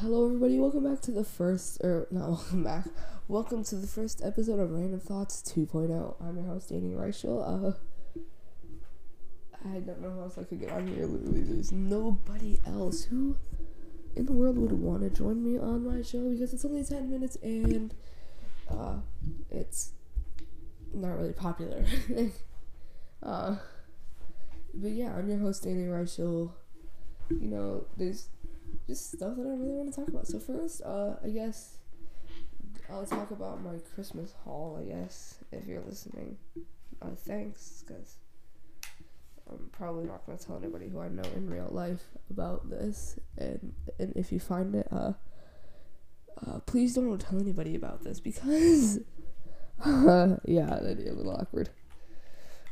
Hello, everybody. Welcome back to the first, or not welcome back. Welcome to the first episode of Random Thoughts 2.0. I'm your host, Danny Reichel. Uh, I don't know who else I could get on here. Literally, there's nobody else who in the world would want to join me on my show because it's only 10 minutes and uh, it's not really popular. uh, but yeah, I'm your host, Danny Reichel. You know, there's just stuff that I really want to talk about. So first, uh, I guess I'll talk about my Christmas haul. I guess if you're listening, uh, thanks, because I'm probably not gonna tell anybody who I know in real life about this. And and if you find it, uh, uh please don't tell anybody about this because, yeah, that'd be a little awkward.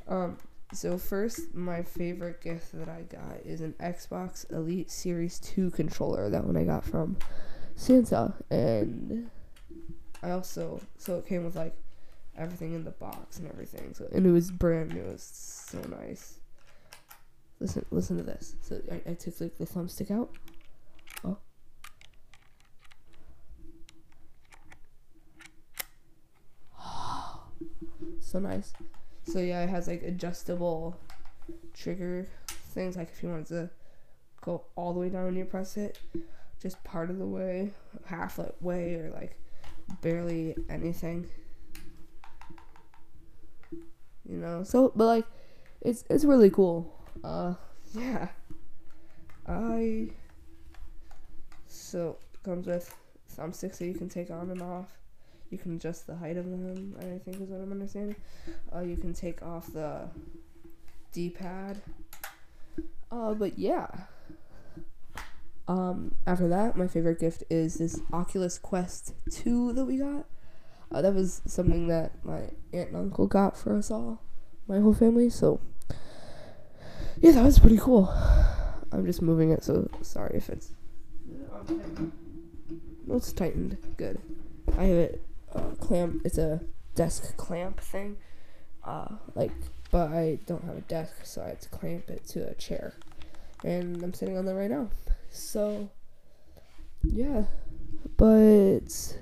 Um, so first, my favorite gift that I got is an Xbox Elite Series 2 controller. That one I got from Santa. And I also so it came with like everything in the box and everything. So and it was brand new. It was so nice. Listen listen to this. So I, I took like the thumbstick out. Oh. so nice. So yeah, it has like adjustable trigger things. Like if you wanted to go all the way down when you press it, just part of the way, half like way, or like barely anything. You know. So, but like, it's it's really cool. Uh, yeah. I. So comes with thumbsticks that you can take on and off. You can adjust the height of them, I think is what I'm understanding. Uh, you can take off the D-pad. Uh, but yeah. Um, after that, my favorite gift is this Oculus Quest 2 that we got. Uh, that was something that my aunt and uncle got for us all, my whole family. So, yeah, that was pretty cool. I'm just moving it, so sorry if it's. No, it's tightened. Good. I have it uh, clamp. It's a desk clamp thing. Uh, like, but I don't have a desk, so I had to clamp it to a chair, and I'm sitting on that right now. So, yeah, but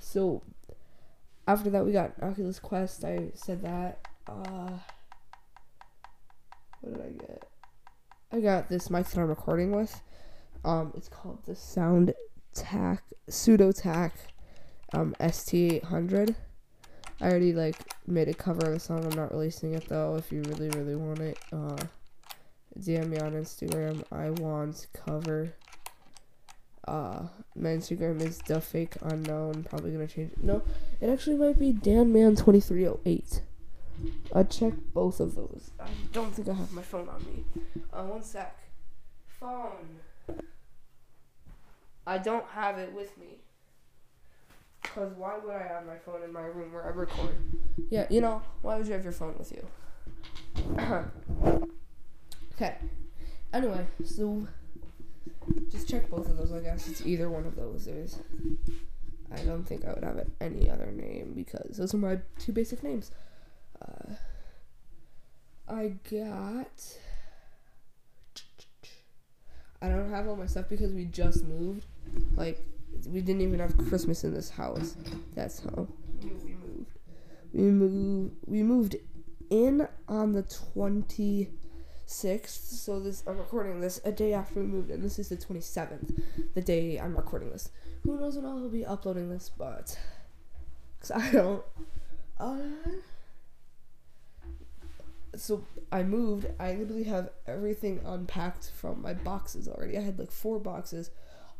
so after that we got Oculus Quest. I said that. Uh, what did I get? I got this mic that I'm recording with. Um, it's called the Sound Tac Sudotack um, ST800. I already like made a cover of the song. I'm not releasing it though. If you really really want it, uh, DM me on Instagram. I want cover. Uh, my Instagram is the fake unknown. Probably gonna change it. No, it actually might be danman2308. I check both of those. I don't think I have my phone on me. Uh, one sec. Phone. I don't have it with me. Because why would I have my phone in my room where I record? Yeah, you know, why would you have your phone with you? okay. Anyway, so just check both of those, I guess. It's either one of those. There's. I don't think I would have any other name because those are my two basic names. Uh, I got. I don't have all my stuff because we just moved. Like, we didn't even have Christmas in this house. That's how we moved. We moved. We moved in on the twenty sixth. So this I'm recording this a day after we moved, and this is the twenty seventh, the day I'm recording this. Who knows when I'll be uploading this, but because I don't. Uh, so I moved. I literally have everything unpacked from my boxes already. I had like four boxes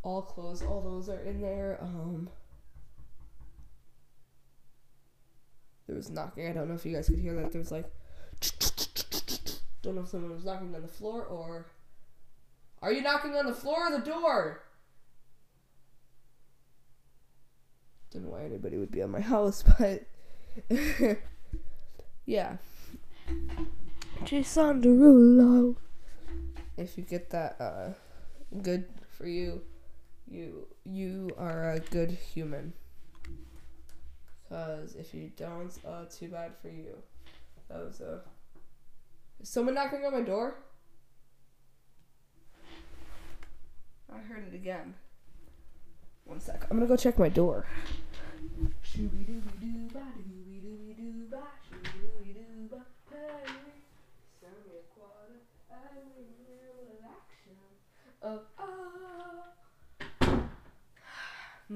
all clothes, all those are in there. Um, there was knocking. I don't know if you guys could hear that. There was like, don't know if someone was knocking on the floor or. Are you knocking on the floor or the door? Don't know why anybody would be at my house, but yeah. Jason Derulo. If you get that, uh, good for you you you are a good human. Cause if you don't, uh, too bad for you. That was a. Is someone knocking on my door? I heard it again. One sec. I'm gonna go check my door.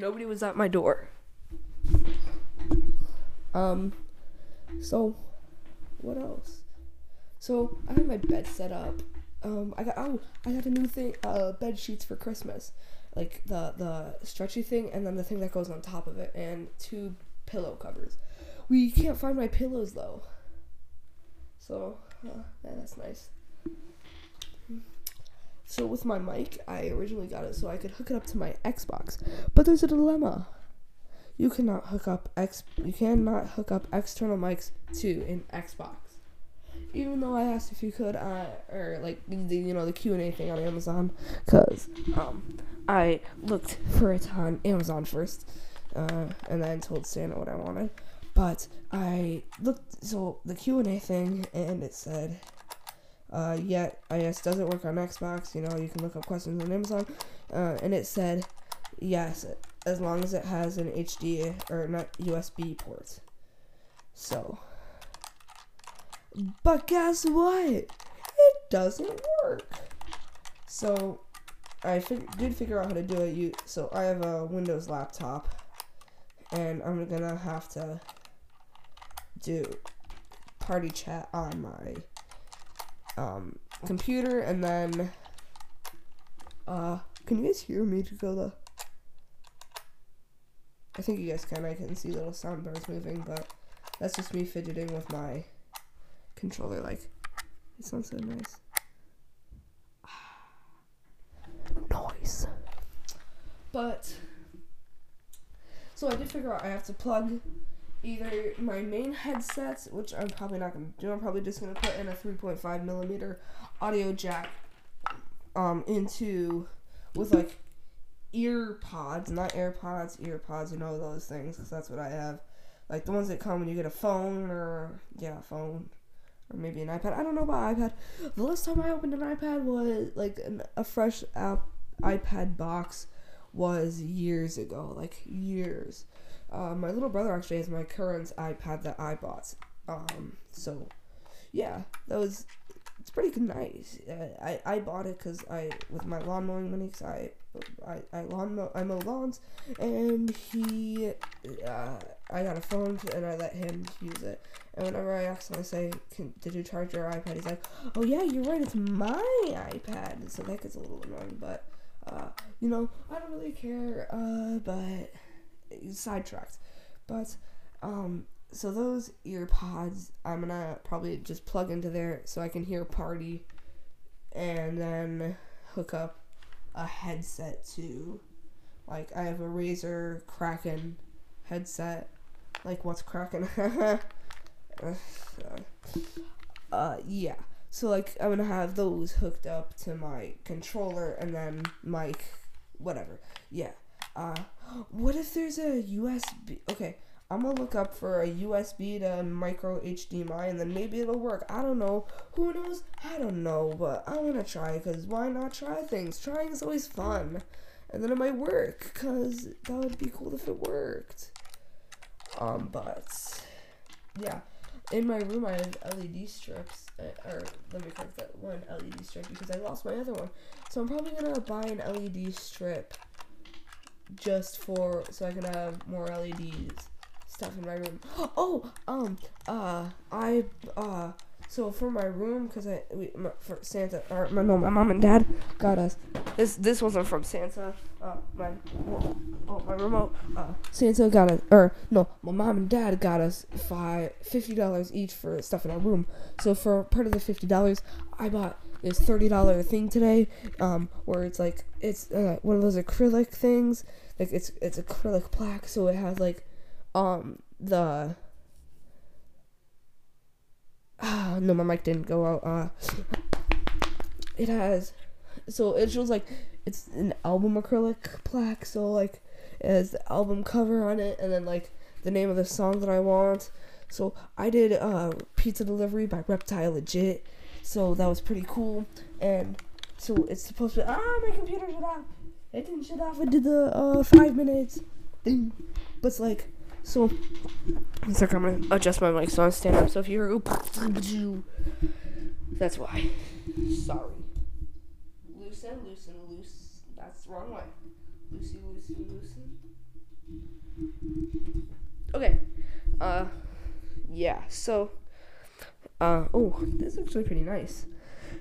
Nobody was at my door. Um, so what else? So I have my bed set up. Um, I got oh, I got a new thing, uh, bed sheets for Christmas, like the the stretchy thing, and then the thing that goes on top of it, and two pillow covers. We can't find my pillows though. So uh, yeah, that's nice. So with my mic, I originally got it so I could hook it up to my Xbox, but there's a dilemma. You cannot hook up X. You cannot hook up external mics to an Xbox even though I asked if you could, uh, or like the you know the Q and A thing on Amazon, cause um I looked for it on Amazon first, uh, and then told Santa what I wanted, but I looked so the Q and A thing and it said. Uh, yet I guess doesn't work on Xbox. You know, you can look up questions on Amazon, uh, and it said yes as long as it has an HD or not USB port. So but guess what? It doesn't work. So I fig- did figure out how to do it. You so I have a Windows laptop, and I'm gonna have to do party chat on my um, computer, and then uh, can you guys hear me, Dakota? I think you guys can. I can see little sound bars moving, but that's just me fidgeting with my controller. Like, it sounds so nice. Noise. But, so I did figure out I have to plug either my main headsets, which I'm probably not to do. I'm probably just to put in a 3.5 millimeter audio jack um, into, with like ear pods, not AirPods, ear pods, you know those things, because that's what I have. Like the ones that come when you get a phone or, yeah, phone or maybe an iPad. I don't know about iPad. The last time I opened an iPad was like an, a fresh app iPad box was years ago, like years. Uh, my little brother actually has my current iPad that I bought. Um, so yeah, that was it's pretty nice. I, I, I bought it because I with my lawn mowing money cause I I, I lawn mow, I mow lawns and he uh, I got a phone and I let him use it and whenever I ask him I say did you charge your iPad he's like oh yeah you're right it's my iPad so that gets a little annoying but uh, you know I don't really care uh, but sidetracked. But um so those ear pods I'm gonna probably just plug into there so I can hear party and then hook up a headset to like I have a Razer Kraken headset. Like what's Kraken? Uh yeah. So like I'm gonna have those hooked up to my controller and then mic whatever. Yeah uh what if there's a USB okay I'm gonna look up for a USB to micro HDMI and then maybe it'll work. I don't know. Who knows? I don't know, but I wanna try because why not try things? Trying is always fun. And then it might work because that would be cool if it worked. Um, but yeah, in my room I have LED strips, uh, or let me correct that one LED strip because I lost my other one. So I'm probably gonna buy an LED strip just for so I can have more LEDs stuff in my room. Oh, um, uh, I, uh, so for my room, cause I, we, my, for Santa, or my, no, my mom and dad got us. This, this wasn't from Santa. Uh, my, oh, my remote. Uh, Santa got us, or no, my mom and dad got us five, fifty dollars each for stuff in our room. So for part of the fifty dollars, I bought this thirty dollar thing today, um, where it's like it's uh, one of those acrylic things. Like it's it's acrylic plaque, so it has like um the ah no my mic didn't go out uh. It has so it shows like it's an album acrylic plaque so like it has the album cover on it and then like the name of the song that I want. So I did uh pizza delivery by Reptile Legit so that was pretty cool and so it's supposed to be ah my computer shut off. It didn't shut off into the uh five minutes. Thing. But it's like so it's like I'm gonna adjust my mic so I stand up. So if you hear that's why. Sorry. Loosen, loosen, loose. That's the wrong way. Loosey, loosey, loosen. Okay. Uh, yeah. So, uh, oh, this is actually pretty nice.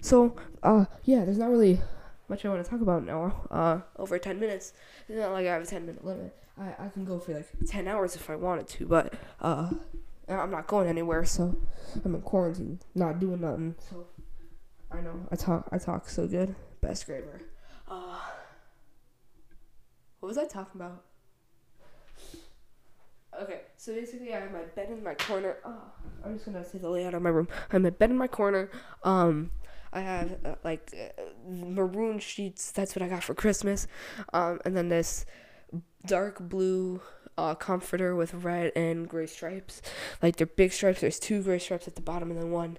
So, uh, yeah, there's not really much I want to talk about now. Uh, over 10 minutes. It's not like I have a 10 minute limit. I, I can go for like 10 hours if I wanted to, but, uh, I'm not going anywhere, so I'm in quarantine, not doing nothing. So, I know I talk, I talk so good. Best grammar. Uh, what was I talking about? Okay, so basically, I have my bed in my corner. Oh, I'm just gonna say the layout of my room. I have my bed in my corner. Um, I have uh, like uh, maroon sheets. That's what I got for Christmas. Um, and then this dark blue uh, comforter with red and gray stripes. Like they're big stripes. There's two gray stripes at the bottom and then one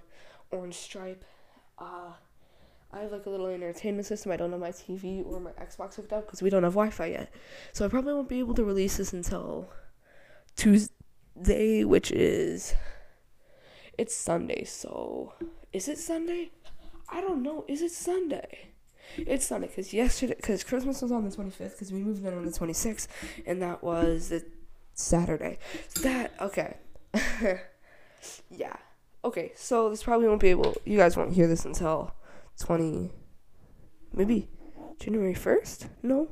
orange stripe. Uh, I have like a little entertainment system. I don't have my TV or my Xbox hooked up because we don't have Wi-Fi yet. So I probably won't be able to release this until Tuesday, which is it's Sunday. So is it Sunday? I don't know. Is it Sunday? It's Sunday because yesterday, because Christmas was on the 25th, because we moved in on the 26th, and that was the Saturday. That okay. yeah. Okay, so this probably won't be able. You guys won't hear this until 20. Maybe January 1st? No.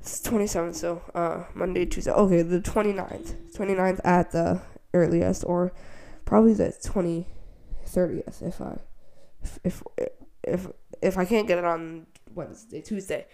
It's 27th, so uh, Monday, Tuesday. Okay, the 29th. 29th at the earliest, or probably the 20, 30th if I, if, if, if, if I can't get it on Wednesday, Tuesday.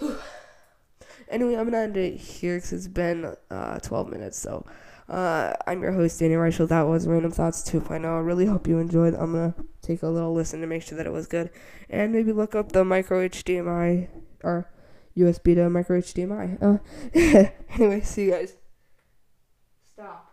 anyway, I'm gonna end it here because it's been uh, 12 minutes, so. Uh, I'm your host, Danny Reichel. That was Random Thoughts 2.0. I really hope you enjoyed. I'm to take a little listen to make sure that it was good. And maybe look up the micro HDMI or USB to micro HDMI. Uh, anyway, see you guys. Stop.